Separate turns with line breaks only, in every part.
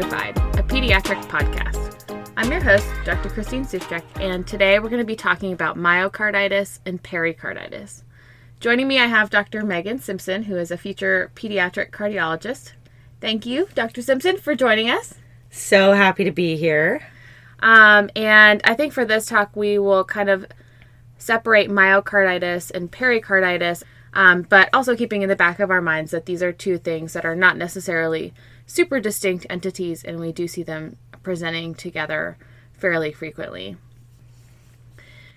Welcome to MD Notified, a pediatric podcast. I'm your host, Dr. Christine Suchek, and today we're going to be talking about myocarditis and pericarditis. Joining me, I have Dr. Megan Simpson, who is a future pediatric cardiologist. Thank you, Dr. Simpson, for joining us.
So happy to be here.
Um, and I think for this talk, we will kind of separate myocarditis and pericarditis, um, but also keeping in the back of our minds that these are two things that are not necessarily super distinct entities, and we do see them presenting together fairly frequently.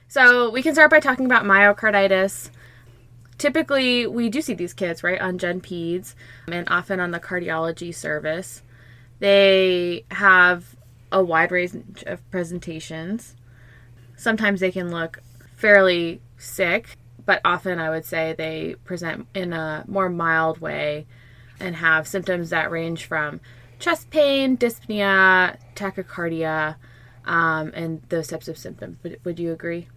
So we can start by talking about myocarditis. Typically, we do see these kids, right, on Gen Peds and often on the cardiology service. They have a wide range of presentations. Sometimes they can look fairly sick, but often I would say they present in a more mild way and have symptoms that range from chest pain, dyspnea, tachycardia, um, and those types of symptoms. Would, would you agree?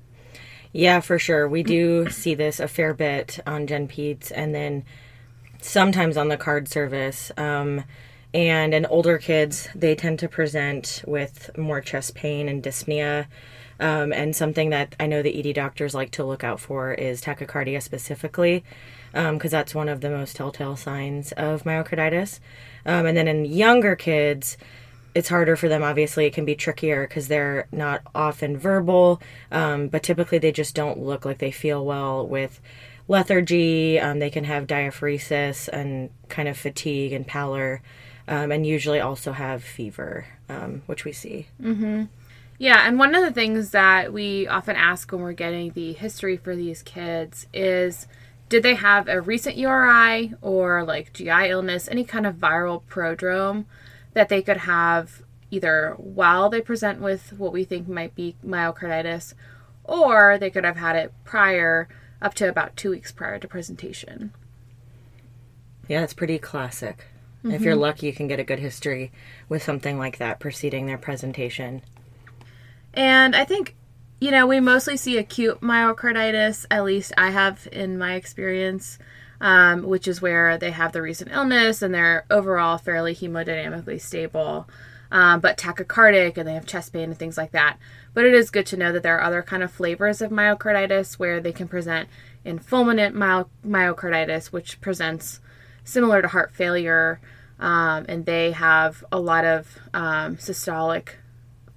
Yeah, for sure. We do see this a fair bit on Gen Peds and then sometimes on the card service. Um, and in older kids, they tend to present with more chest pain and dyspnea. Um, and something that I know the ED doctors like to look out for is tachycardia specifically, because um, that's one of the most telltale signs of myocarditis. Um, and then in younger kids, it's harder for them. Obviously, it can be trickier because they're not often verbal, um, but typically they just don't look like they feel well with lethargy. Um, they can have diaphoresis and kind of fatigue and pallor, um, and usually also have fever, which we see.
Mm-hmm. Yeah, and one of the things that we often ask when we're getting the history for these kids is did they have a recent URI or like GI illness, any kind of viral prodrome that they could have either while they present with what we think might be myocarditis or they could have had it prior up to about two weeks prior to presentation.
Yeah, it's pretty classic. Mm-hmm. If you're mm-hmm. lucky, you can get a good history with something like that preceding their presentation.
And I think, you know, we mostly see acute myocarditis, at least I have in my experience, um, which is where they have the recent illness and they're overall fairly hemodynamically stable. Um, but tachycardic and they have chest pain and things like that. But it is good to know that there are other kind of flavors of myocarditis where they can present in fulminant my- myocarditis, which presents similar to heart failure, um, and they have a lot of um, systolic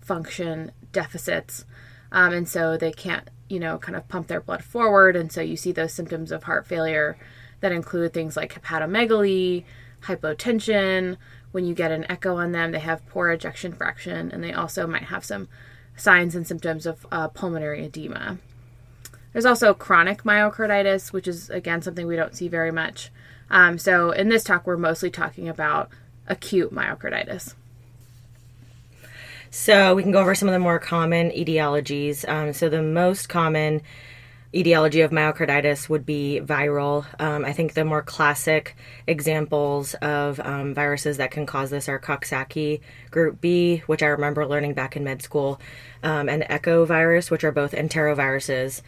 function deficits. Um, and so they can't, you know, kind of pump their blood forward. And so you see those symptoms of heart failure that include things like hepatomegaly, hypotension. When you get an echo on them, they have poor ejection fraction, and they also might have some signs and symptoms of uh, pulmonary edema. There's also chronic myocarditis, which is again something we don't see very much. Um, so in this talk, we're mostly talking about acute myocarditis.
So we can go over some of the more common etiologies. Um, so the most common etiology of myocarditis would be viral. Um, I think the more classic examples of um, viruses that can cause this are Coxsackie group B, which I remember learning back in med school, um, and Echovirus, which are both enteroviruses.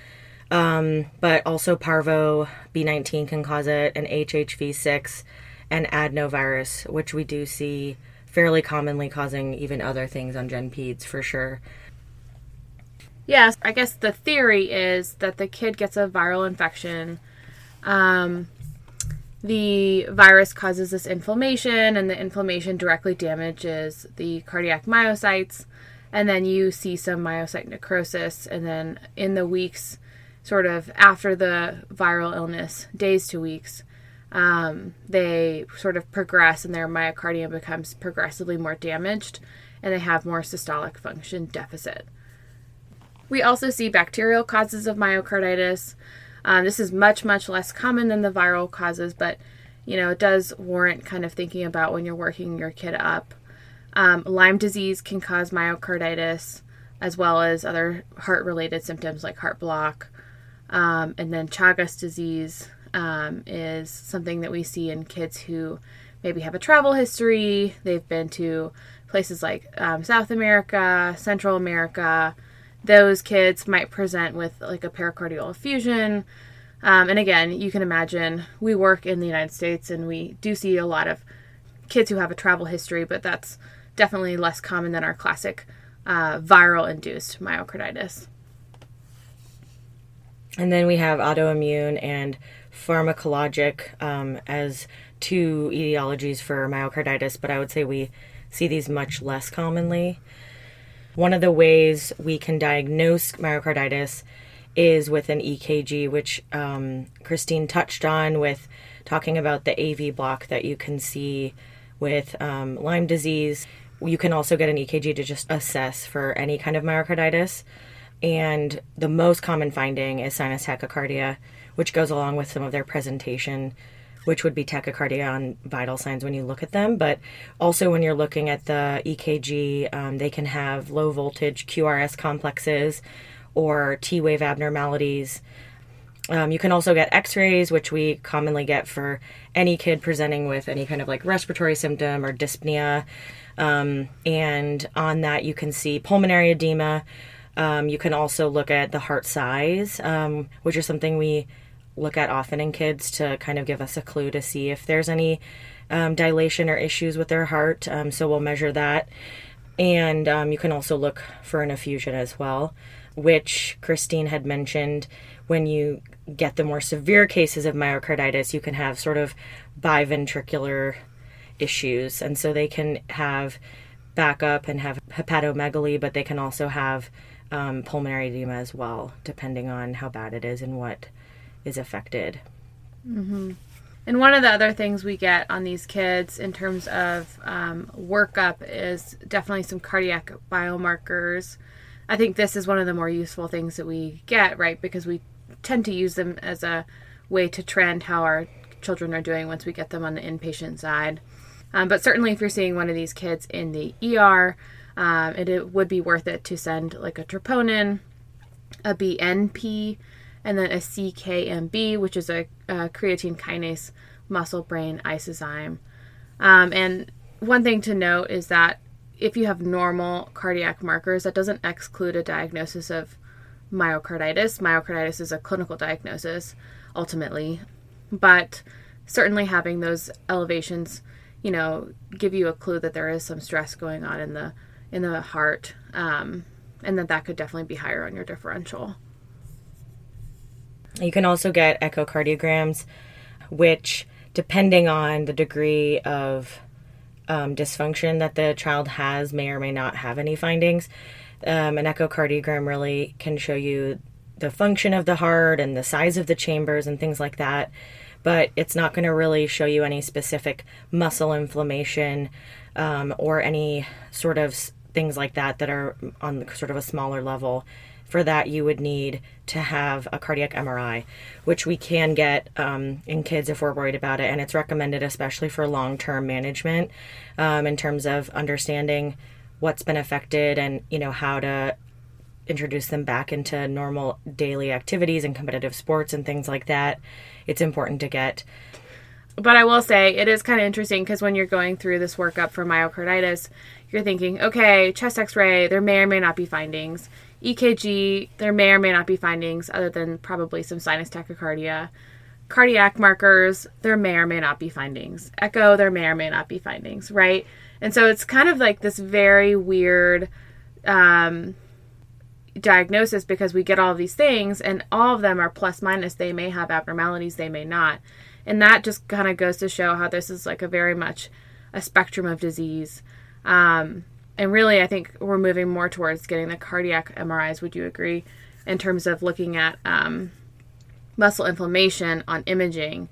Um, but also Parvo B19 can cause it, and HHV6 and adenovirus, which we do see fairly commonly causing even other things on Gen Peds for sure.
Yes, I guess the theory is that the kid gets a viral infection. Um, the virus causes this inflammation, and the inflammation directly damages the cardiac myocytes. And then you see some myocyte necrosis. And then in the weeks, sort of after the viral illness, days to weeks, um, they sort of progress and their myocardium becomes progressively more damaged and they have more systolic function deficit. We also see bacterial causes of myocarditis. Um, this is much, much less common than the viral causes, but you know, it does warrant kind of thinking about when you're working your kid up. Um, Lyme disease can cause myocarditis, as well as other heart related symptoms like heart block. Um, and then Chagas disease um, is something that we see in kids who maybe have a travel history. They've been to places like um, South America, Central America. Those kids might present with like a pericardial effusion. Um, and again, you can imagine we work in the United States and we do see a lot of kids who have a travel history, but that's definitely less common than our classic uh, viral induced myocarditis.
And then we have autoimmune and pharmacologic um, as two etiologies for myocarditis, but I would say we see these much less commonly. One of the ways we can diagnose myocarditis is with an EKG, which um, Christine touched on with talking about the AV block that you can see with um, Lyme disease. You can also get an EKG to just assess for any kind of myocarditis. And the most common finding is sinus tachycardia, which goes along with some of their presentation, which would be tachycardia on vital signs when you look at them. But also, when you're looking at the EKG, um, they can have low voltage QRS complexes or T wave abnormalities. Um, you can also get x rays, which we commonly get for any kid presenting with any kind of like respiratory symptom or dyspnea. Um, and on that, you can see pulmonary edema. Um, you can also look at the heart size, um, which is something we look at often in kids to kind of give us a clue to see if there's any um, dilation or issues with their heart. Um, so we'll measure that. And you can also look for an effusion as well which Christine had mentioned when you get the more severe cases of myocarditis, you can have sort of biventricular issues. And so they can have backup and have hepatomegaly, but they can also have um, pulmonary edema as well, depending on how bad it is and what is affected.
Mm-hmm. And one of the other things we get on these kids in terms of um, workup is definitely some cardiac biomarkers. I think this is one of the more useful things that we get, right? Because we tend to use them as a way to trend how our children are doing once we get them on the inpatient side. Um, but certainly, if you're seeing one of these kids in the ER, um, it, it, would be worth it to send like a troponin, a BNP, and then a CKMB, which is a, a creatine kinase muscle brain isozyme. Um, and one thing to note is that if you have normal cardiac markers, that doesn't exclude a diagnosis of myocarditis. Myocarditis is a clinical diagnosis ultimately, but certainly having those elevations, you know, give you a clue that there is some stress going on in the in the heart, um, and that that could definitely be higher on your differential.
You can also get echocardiograms, which, depending on the degree of um, dysfunction that the child has may or may not have any findings. Um, an echocardiogram really can show you the function of the heart and the size of the chambers and things like that, but it's not going to really show you any specific muscle inflammation um, or any sort of things like that that are on sort of a smaller level for that you would need to have a cardiac MRI, which we can get um, in kids if we're worried about it, and it's recommended especially for long-term management um, in terms of understanding what's been affected and you know how to introduce them back into normal daily activities and competitive sports and things like that. It's important to get.
But I will say it is kind of interesting because when you're going through this workup for myocarditis, you're thinking, okay, chest x ray, there may or may not be findings EKG, there may or may not be findings other than probably some sinus tachycardia. Cardiac markers, there may or may not be findings. Echo, there may or may not be findings, right? And so it's kind of like this very weird um, diagnosis because we get all these things and all of them are plus minus. They may have abnormalities, they may not. And that just kind of goes to show how this is like a very much a spectrum of disease. Um, and really, I think we're moving more towards getting the cardiac MRIs. Would you agree? In terms of looking at um, muscle inflammation on imaging,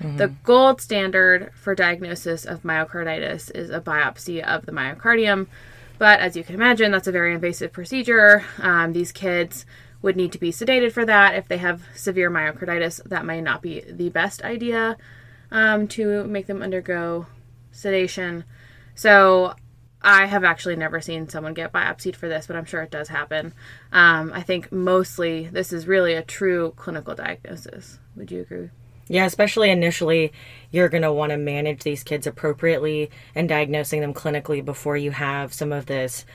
mm-hmm. the gold standard for diagnosis of myocarditis is a biopsy of the myocardium. But as you can imagine, that's a very invasive procedure. Um, these kids would need to be sedated for that. If they have severe myocarditis, that might not be the best idea um, to make them undergo sedation. So I have actually never seen someone get biopsied for this, but I'm sure it does happen. Um, I think mostly this is really a true clinical diagnosis. Would you agree?
Yeah, especially initially, you're going to want to manage these kids appropriately and diagnosing them clinically before you have some of this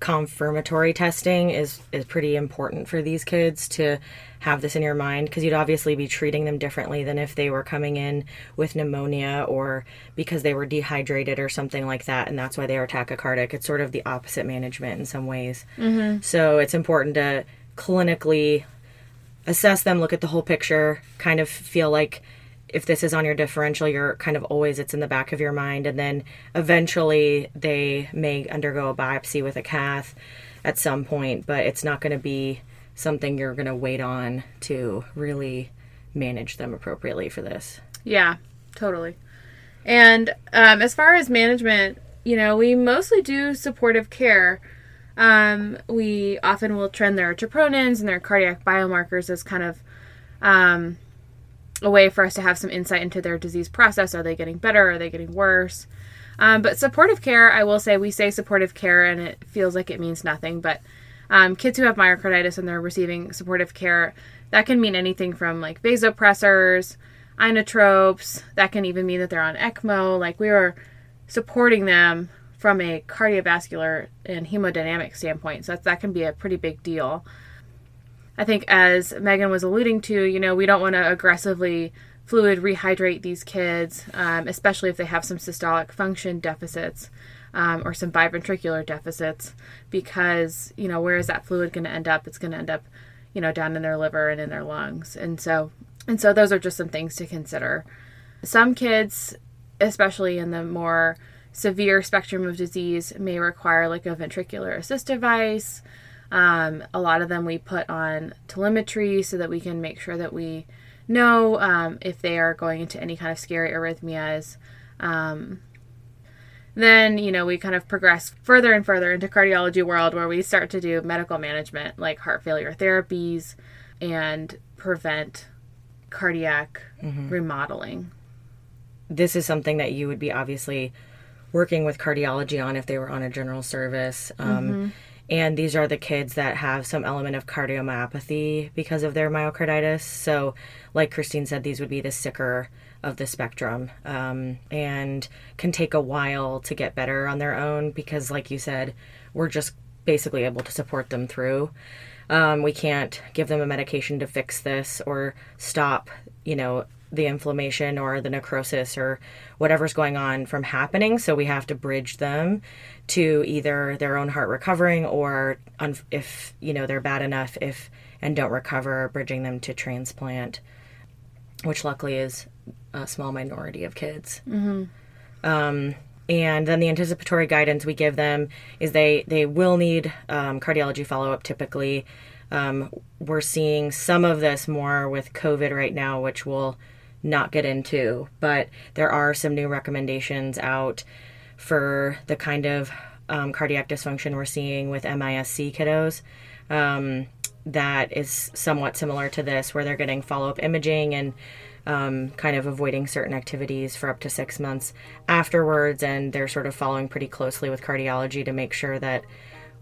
confirmatory testing is is pretty important for these kids to have this in your mind because you'd obviously be treating them differently than if they were coming in with pneumonia or because they were dehydrated or something like that and that's why they are tachycardic it's sort of the opposite management in some ways mm-hmm. so it's important to clinically assess them look at the whole picture kind of feel like if this is on your differential, you're kind of always it's in the back of your mind, and then eventually they may undergo a biopsy with a cath at some point, but it's not going to be something you're going to wait on to really manage them appropriately for this.
Yeah, totally. And um, as far as management, you know, we mostly do supportive care. Um, we often will trend their troponins and their cardiac biomarkers as kind of um, a way for us to have some insight into their disease process. Are they getting better? Are they getting worse? Um, but supportive care, I will say, we say supportive care and it feels like it means nothing. But um, kids who have myocarditis and they're receiving supportive care, that can mean anything from like vasopressors, inotropes. That can even mean that they're on ECMO. Like we are supporting them from a cardiovascular and hemodynamic standpoint. So that, that can be a pretty big deal. I think, as Megan was alluding to, you know, we don't want to aggressively fluid rehydrate these kids, um, especially if they have some systolic function deficits um, or some biventricular deficits, because, you know, where is that fluid going to end up? It's going to end up, you know, down in their liver and in their lungs. And so, and so those are just some things to consider. Some kids, especially in the more severe spectrum of disease, may require like a ventricular assist device. Um, a lot of them we put on telemetry so that we can make sure that we know um, if they are going into any kind of scary arrhythmias. Um, then you know we kind of progress further and further into cardiology world where we start to do medical management like heart failure therapies and prevent cardiac mm-hmm. remodeling.
This is something that you would be obviously working with cardiology on if they were on a general service. Um, mm-hmm and these are the kids that have some element of cardiomyopathy because of their myocarditis. So, like Christine said, these would be the sicker of the spectrum um, and can take a while to get better on their own because, like you said, we're just basically able to support them through. Um, we can't give them a medication to fix this or stop, you know, the inflammation or the necrosis or whatever's going on from happening. So we have to bridge them to either their own heart recovering or if you know they're bad enough if and don't recover, bridging them to transplant, which luckily is a small minority of kids. Mm-hmm. Um, and then the anticipatory guidance we give them is they they will need um, cardiology follow up typically. Um, we're seeing some of this more with COVID right now, which will not get into, but there are some new recommendations out for the kind of um, cardiac dysfunction we're seeing with MISC kiddos. Um, that is somewhat similar to this, where they're getting follow up imaging and um, kind of avoiding certain activities for up to six months afterwards. And they're sort of following pretty closely with cardiology to make sure that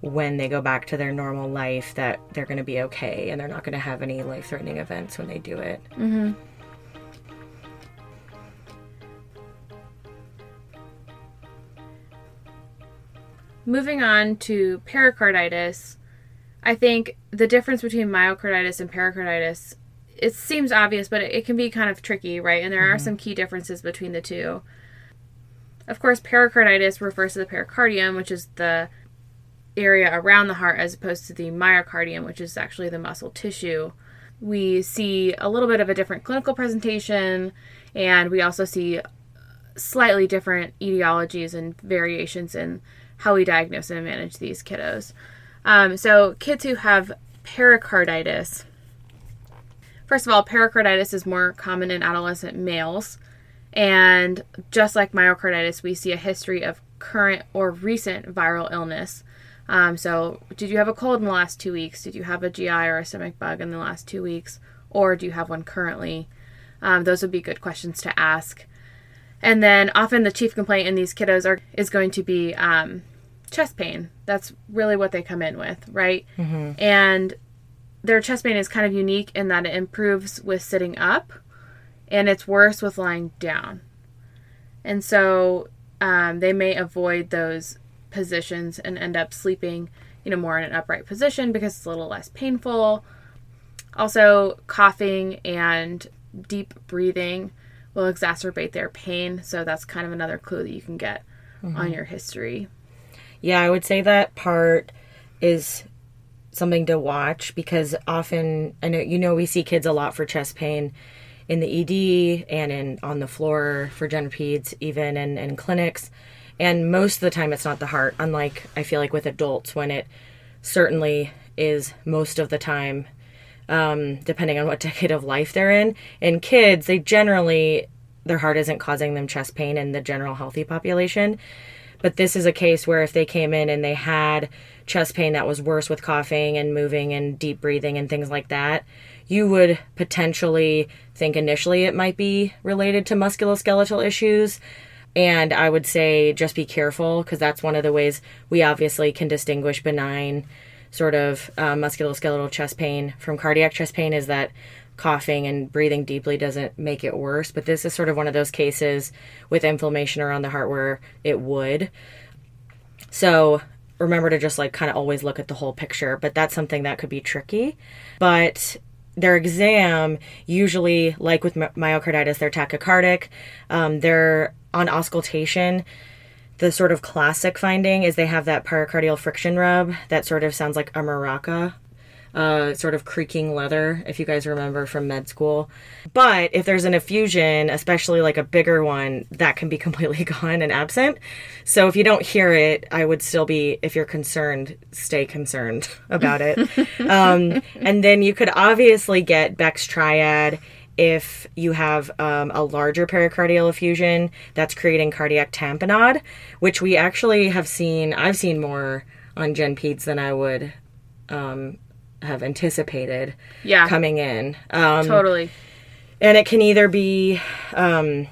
when they go back to their normal life that they're going to be okay and they're not going to have any life threatening events when they do it. Mm-hmm.
Moving on to pericarditis, I think the difference between myocarditis and pericarditis it seems obvious, but it, can be kind of tricky, right? And there mm-hmm. are some key differences between the two. Of course, pericarditis refers to the pericardium, which is the area around the heart, as opposed to the myocardium, which is actually the muscle tissue. We see a little bit of a different clinical presentation, and we also see slightly different etiologies and variations in how we diagnose and manage these kiddos. Um, so, kids who have pericarditis, first of all, pericarditis is more common in adolescent males. And just like myocarditis, we see a history of current or recent viral illness. Um, so, did you have a cold in the last two weeks? Did you have a GI or a stomach bug in the last two weeks? Or do you have one currently? Um, those would be good questions to ask. And then often the chief complaint in these kiddos are is going to be um, chest pain. That's really what they come in with, right? Mm-hmm. And their chest pain is kind of unique in that it improves with sitting up, and it's worse with lying down. And so um, they may avoid those positions and end up sleeping you know, more in an upright position because it's a little less painful. Also, coughing and deep breathing will exacerbate their pain. So that's kind of another clue that you can get on your history.
Yeah, I would say that part is something to watch because often I know you know we see kids a lot for chest pain in the ED and in on the floor for gen even in clinics. And most of the time it's not the heart, unlike I feel like with adults when it certainly is most of the time, um, depending on what decade of life they're in. In kids, they generally their heart isn't causing them chest pain in the general healthy population. But this is a case where if they came in and they had chest pain that was worse with coughing and moving and deep breathing and things like that, you would potentially think initially it might be related to musculoskeletal issues. And I would say just be careful because that's one of the ways we obviously can distinguish benign sort of uh, musculoskeletal chest pain from cardiac chest pain is that coughing and breathing deeply doesn't make it worse. But this is sort of one of those cases with inflammation around the heart where it would. So remember to just like kind of always look at the whole picture, but that's something that could be tricky. But their exam, usually, like with myocarditis, they're tachycardic. Um, they're on auscultation. The sort of classic finding is they have that pericardial friction rub that sort of sounds like a maraca uh, sort of creaking leather, if you guys remember from med school. But if there's an effusion, especially like a bigger one, that can be completely gone and absent. So if you don't hear it, I would still be, if you're concerned, stay concerned about it. um, and then you could obviously get Beck's triad if you have um, a larger pericardial effusion that's creating cardiac tamponade, which we actually have seen, I've seen more on Gen Peds than I would um, have anticipated
yeah.
coming in. Um,
totally.
And it can either be, um,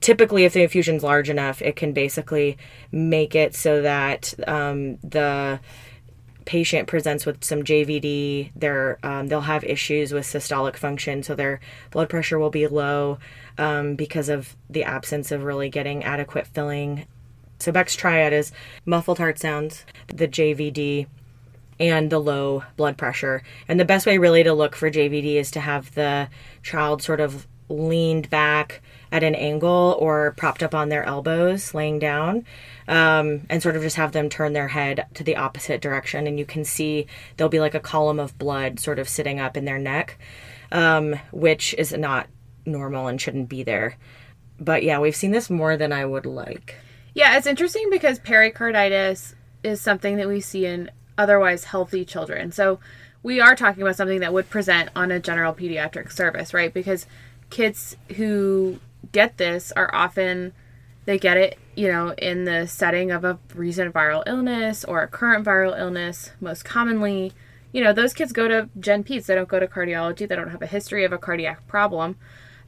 typically, if the effusion's large enough, it can basically make it so that um, the patient presents with some JVD. They're, um, they'll have issues with systolic function, so their blood pressure will be low um, because of the absence of really getting adequate filling. So Beck's triad is muffled heart sounds, the JVD, and the low blood pressure. And the best way really to look for JVD is to have the child sort of leaned back at an angle or propped up on their elbows, laying down, um, and sort of just have them turn their head to the opposite direction. And you can see there'll be like a column of blood sort of sitting up in their neck, um, which is not normal and shouldn't be there. But yeah, we've seen this more than I would like.
Yeah, it's interesting because pericarditis is something that we see in otherwise healthy children. So we are talking about something that would present on a general pediatric service, right? Because kids who get this are often they get it, you know, in the setting of a recent viral illness or a current viral illness, most commonly. You know, those kids go to Gen Peds. They don't go to cardiology. They don't have a history of a cardiac problem.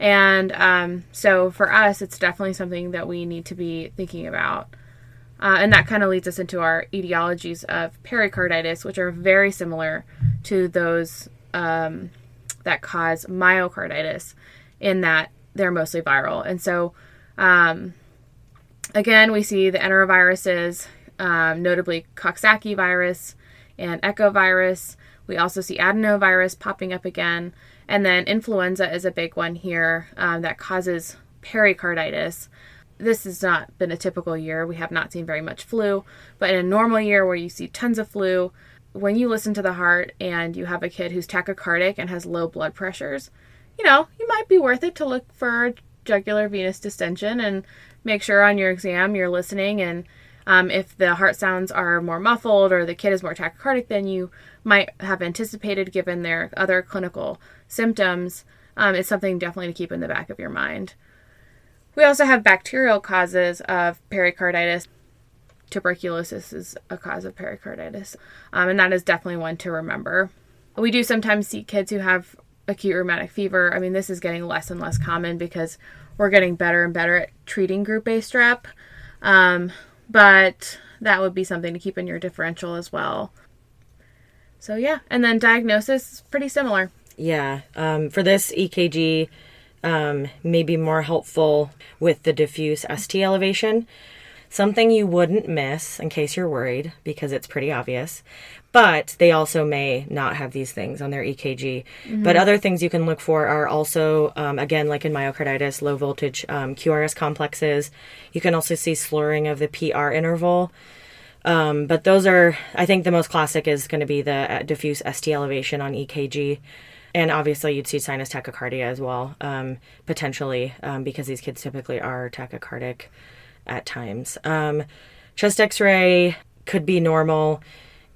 And um, so for us, it's definitely something that we need to be thinking about. Uh, and that kind of leads us into our etiologies of pericarditis, which are very similar to those um, that cause myocarditis, in that they're mostly viral. And so, um, again, we see the enteroviruses, um, notably Coxsackie virus and echovirus. We also see adenovirus popping up again. And then influenza is a big one here um, that causes pericarditis this has not been a typical year. We have not seen very much flu, but in a normal year where you see tons of flu, when you listen to the heart and you have a kid who's tachycardic and has low blood pressures, you know, you might be worth it to look for jugular venous distension and make sure on your exam you're listening and um, if the heart sounds are more muffled or the kid is more tachycardic than you might have anticipated given their other clinical symptoms, um, it's something definitely to keep in the back of your mind. We also have bacterial causes of pericarditis. Tuberculosis is a cause of pericarditis, um, and that is definitely one to remember. We do sometimes see kids who have acute rheumatic fever. I mean, this is getting less and less common because we're getting better and better at treating group A strep. Um, but that would be something to keep in your differential as well. So, yeah, and then diagnosis is pretty similar.
Yeah, um, for this EKG, um, maybe more helpful with the diffuse ST elevation. something you wouldn't miss in case you're worried because it's pretty obvious. But they also may not have these things on their EKG. But other things you can look for are also, um, again, like in myocarditis, low voltage um, QRS complexes. You can also see slurring of the PR interval. Um, but those are, I think the most classic is going to be the uh, diffuse ST elevation on EKG. And obviously, you'd see sinus tachycardia as well, um, potentially, um, because these kids typically are tachycardic at times. Um, chest x ray could be normal.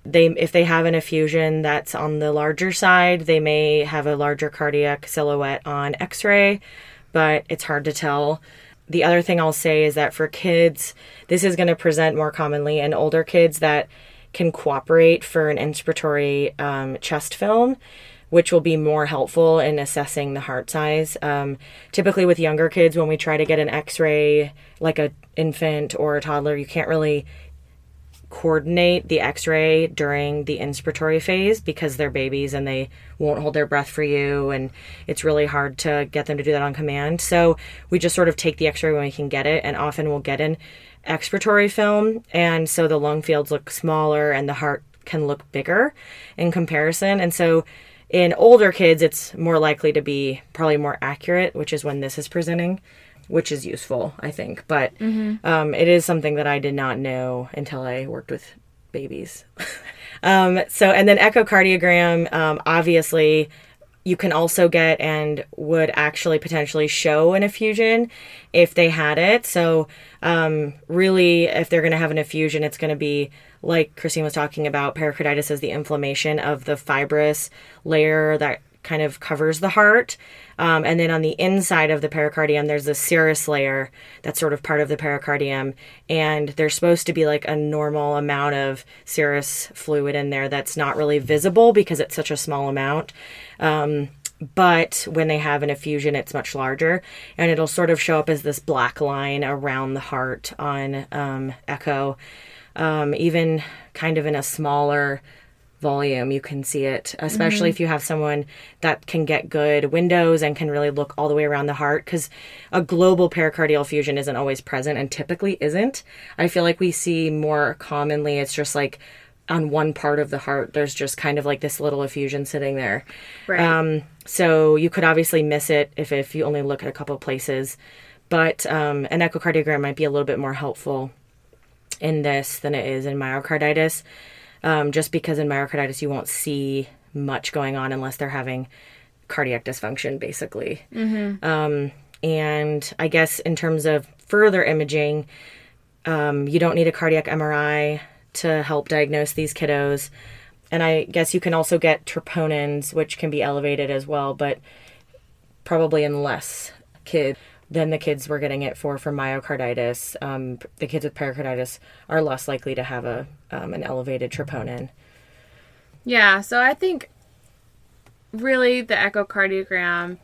They, if they have an effusion that's on the larger side, they may have a larger cardiac silhouette on x ray, but it's hard to tell. The other thing I'll say is that for kids, this is going to present more commonly in older kids that can cooperate for an inspiratory um, chest film, which will be more helpful in assessing the heart size. Um, typically, with younger kids, when we try to get an x ray, like a infant or a toddler, you can't really coordinate the x-ray during the inspiratory phase because they're babies and they won't hold their breath for you and it's really hard to get them to do that on command so we just sort of take the x-ray when we can get it and often we'll get an expiratory film and so the lung fields look smaller and the heart can look bigger in comparison and so in older kids it's more likely to be probably more accurate which is when this is presenting which is useful, I think. But um, it is something that I did not know until I worked with babies. um, so, and then echocardiogram, um, obviously, you can also get and would actually potentially show an effusion if they had it. So, um, really, if they're going to have an effusion, it's going to be like Christine was talking about. Pericarditis is the inflammation of the fibrous layer that kind of covers the heart. Um, and then on the inside of the pericardium, there's a serous layer that's sort of part of the pericardium. And there's supposed to be like a normal amount of serous fluid in there that's not really visible because it's such a small amount. Um, but when they have an effusion, it's much larger, and it'll sort of show up as this black line around the heart on um, echo, um, even kind of in a smaller volume you can see it especially if you have someone that can get good windows and can really look all the way around the heart because a global pericardial effusion isn't always present and typically isn't. I feel like we see more commonly it's just like on one part of the heart there's just kind of like this little effusion sitting there.
Right.
um, so you could obviously miss it if, if you only look at a couple places but um, an echocardiogram might be a little bit more helpful in this than it is in myocarditis um, just because in myocarditis you won't see much going on unless they're having cardiac dysfunction, basically. Um, and I guess in terms of further imaging, um, you don't need a cardiac MRI to help diagnose these kiddos. And I guess you can also get troponins, which can be elevated as well, but probably in less kids than the kids were getting it for for myocarditis. Um, the kids with pericarditis are less likely to have a um, an elevated troponin.
Yeah, so I think really the echocardiogram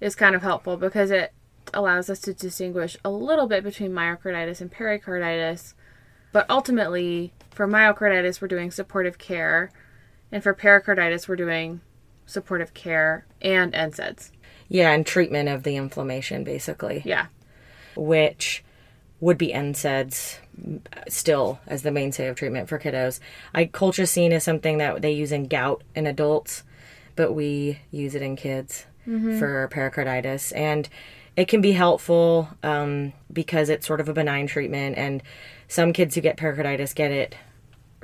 is kind of helpful because it allows us to distinguish a little bit between myocarditis and pericarditis. But ultimately, for myocarditis, we're doing supportive care, and for pericarditis, we're doing supportive care and NSAIDs.
Yeah, and treatment of the inflammation, basically,
Yeah.
which would be NSAIDs still as the mainstay of treatment for kiddos. I colchicine is something that they use in gout in adults, but we use it in kids for pericarditis, and it can be helpful um, because it's sort of a benign treatment, and some kids who get pericarditis get it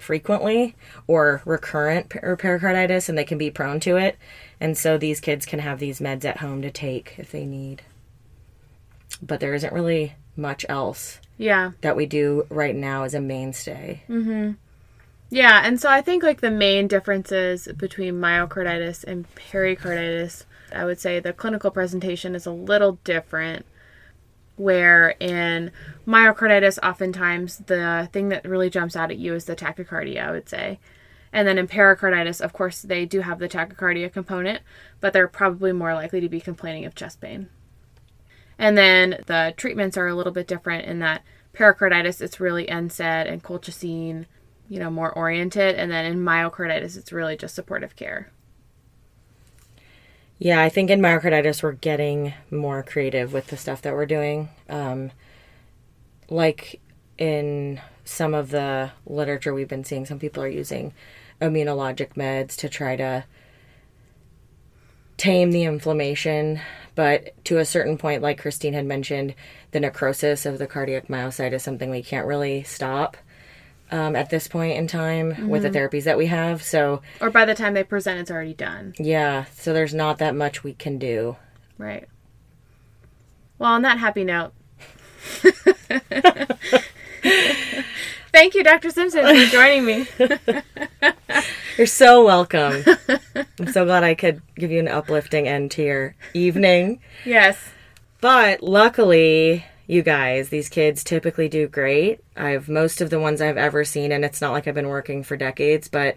frequently or recurrent per- pericarditis and they can be prone to it. And so these kids can have these meds at home to take if they need. But there isn't really much else
Yeah.
that we do right now as a mainstay. Mhm.
Yeah, and so I think like the main differences between myocarditis and pericarditis, I would say the clinical presentation is a little different. Where in myocarditis, oftentimes the thing that really jumps out at you is the tachycardia, I would say. And then in pericarditis, of course, they do have the tachycardia component, but they're probably more likely to be complaining of chest pain. And then the treatments are a little bit different in that pericarditis, it's really NSAID and colchicine, you know, more oriented. And then in myocarditis, it's really just supportive care.
Yeah, I think in myocarditis we're getting more creative with the stuff that we're doing. Um, like in some of the literature we've been seeing, some people are using immunologic meds to try to tame the inflammation. But to a certain point, like Christine had mentioned, the necrosis of the cardiac myocyte is something we can't really stop um, at this point in time mm-hmm. with the therapies that we have. So,
or by the time they present, it's already done.
Yeah. So there's not that much we can do.
Right. Well, on that happy note. Thank you, Dr. Simpson, for joining me.
You're so welcome. I'm so glad I could give you an uplifting end to your evening.
Yes.
But luckily, you guys, these kids typically do great. I've most of the ones I've ever seen, and it's not like I've been working for decades, but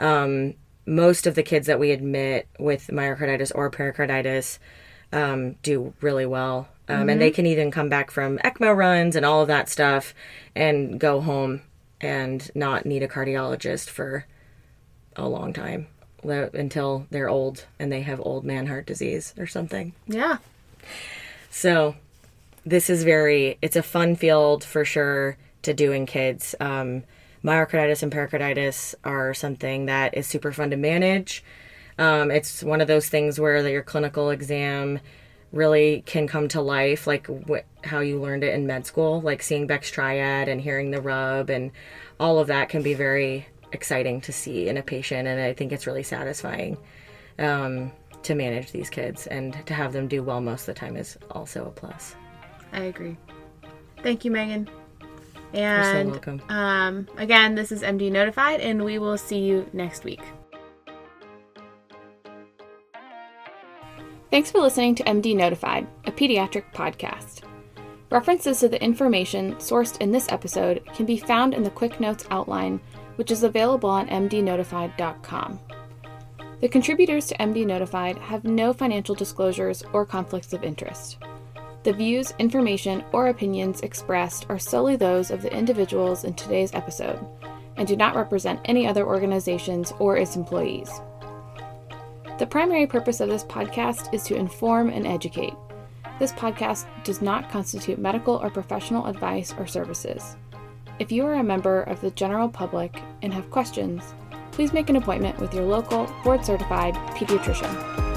um, most of the kids that we admit with myocarditis or pericarditis um, do really well. Um, mm-hmm. And they mm-hmm. can even come back from ECMO runs and all of that stuff and go home and not need a cardiologist for a long time until they're old and they have old man heart disease or something.
Yeah.
So this is very, it's a fun field for sure to do in kids. Um, myocarditis and pericarditis are something that is super fun to manage. Um, it's one of those things where your clinical exam really can come to life, like wh- how you learned it in med school, like seeing Beck's triad and hearing the rub and all of that can be very exciting to see in a patient, and I think it's really satisfying um, to manage these kids and to have them do well most of the time is also a plus.
I agree. Thank you, Megan. And You're so welcome. Um, again, this is MD Notified, and we will see you next week. Thanks for listening to MD Notified, a pediatric podcast. References to the information sourced in this episode can be found in the Quick Notes outline, which is available on mdnotified.com. The contributors to MD Notified have no financial disclosures or conflicts of interest. The views, information, or opinions expressed are solely those of the individuals in today's episode and do not represent any other organizations or its employees. The primary purpose of this podcast is to inform and educate. This podcast does not constitute medical or professional advice or services. If you are a member of the general public and have questions, please make an appointment with your local board certified pediatrician.